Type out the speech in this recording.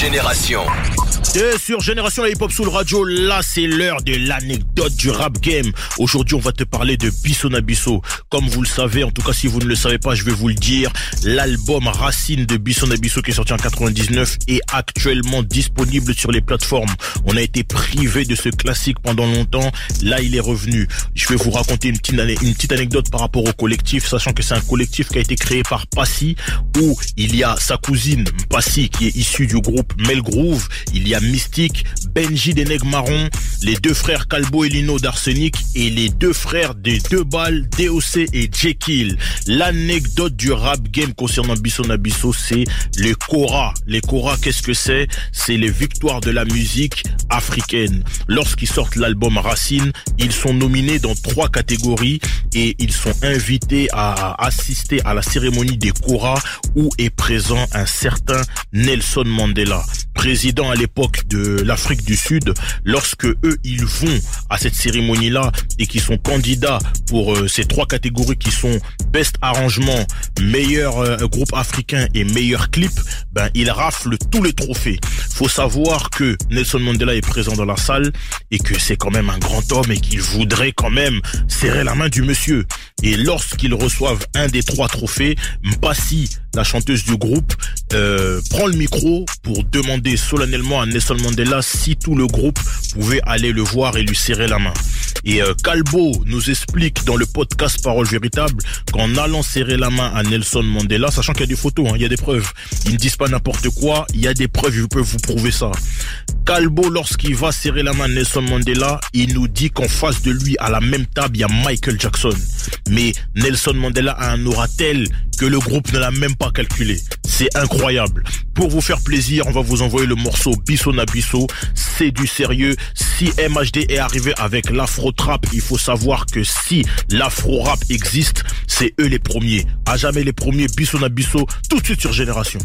Génération. Et sur Génération Hip Hop Soul Radio, là c'est l'heure de l'anecdote du rap game. Aujourd'hui on va te parler de Bisson Abisso. Comme vous le savez, en tout cas si vous ne le savez pas, je vais vous le dire. L'album Racine de Bisson Abisso qui est sorti en 99 est actuellement disponible sur les plateformes. On a été privé de ce classique pendant longtemps. Là il est revenu. Je vais vous raconter une petite, une petite anecdote par rapport au collectif, sachant que c'est un collectif qui a été créé par Passy, où il y a sa cousine Passy qui est issue du groupe Melgroove. A Mystique, Benji des Nègres Marron, les deux frères Calbo et Lino d'Arsenic et les deux frères des deux balles, DOC et Jekyll. L'anecdote du rap game concernant Bisson Abisso, c'est les Cora. Les Cora, qu'est-ce que c'est? C'est les victoires de la musique africaine. Lorsqu'ils sortent l'album Racine, ils sont nominés dans trois catégories et ils sont invités à assister à la cérémonie des Cora où est présent un certain Nelson Mandela président à l'époque de l'Afrique du Sud, lorsque eux ils vont à cette cérémonie là et qui sont candidats pour euh, ces trois catégories qui sont best arrangement, meilleur euh, groupe africain et meilleur clip, ben ils raflent tous les trophées. Faut savoir que Nelson Mandela est présent dans la salle et que c'est quand même un grand homme et qu'il voudrait quand même serrer la main du monsieur. Et lorsqu'ils reçoivent un des trois trophées, Mpassi, la chanteuse du groupe, euh, prend le micro pour demander solennellement à Nelson Mandela si tout le groupe pouvait aller le voir et lui serrer la main. Et euh, Calbo nous explique dans le podcast Parole véritable qu'en allant serrer la main à Nelson Mandela, sachant qu'il y a des photos, hein, il y a des preuves, ils ne disent pas n'importe quoi, il y a des preuves, je peux vous prouver ça. Calbo, lorsqu'il va serrer la main à Nelson Mandela, il nous dit qu'en face de lui, à la même table, il y a Michael Jackson. Mais Nelson Mandela a un aura tel que le groupe ne l'a même pas calculé? C'est incroyable. Pour vous faire plaisir, on va vous envoyer le morceau Bisson à. C'est du sérieux. Si MHD est arrivé avec l'afro-trap, il faut savoir que si l'afro-rap existe, c'est eux les premiers. À jamais les premiers, Bisson à tout de suite sur Génération.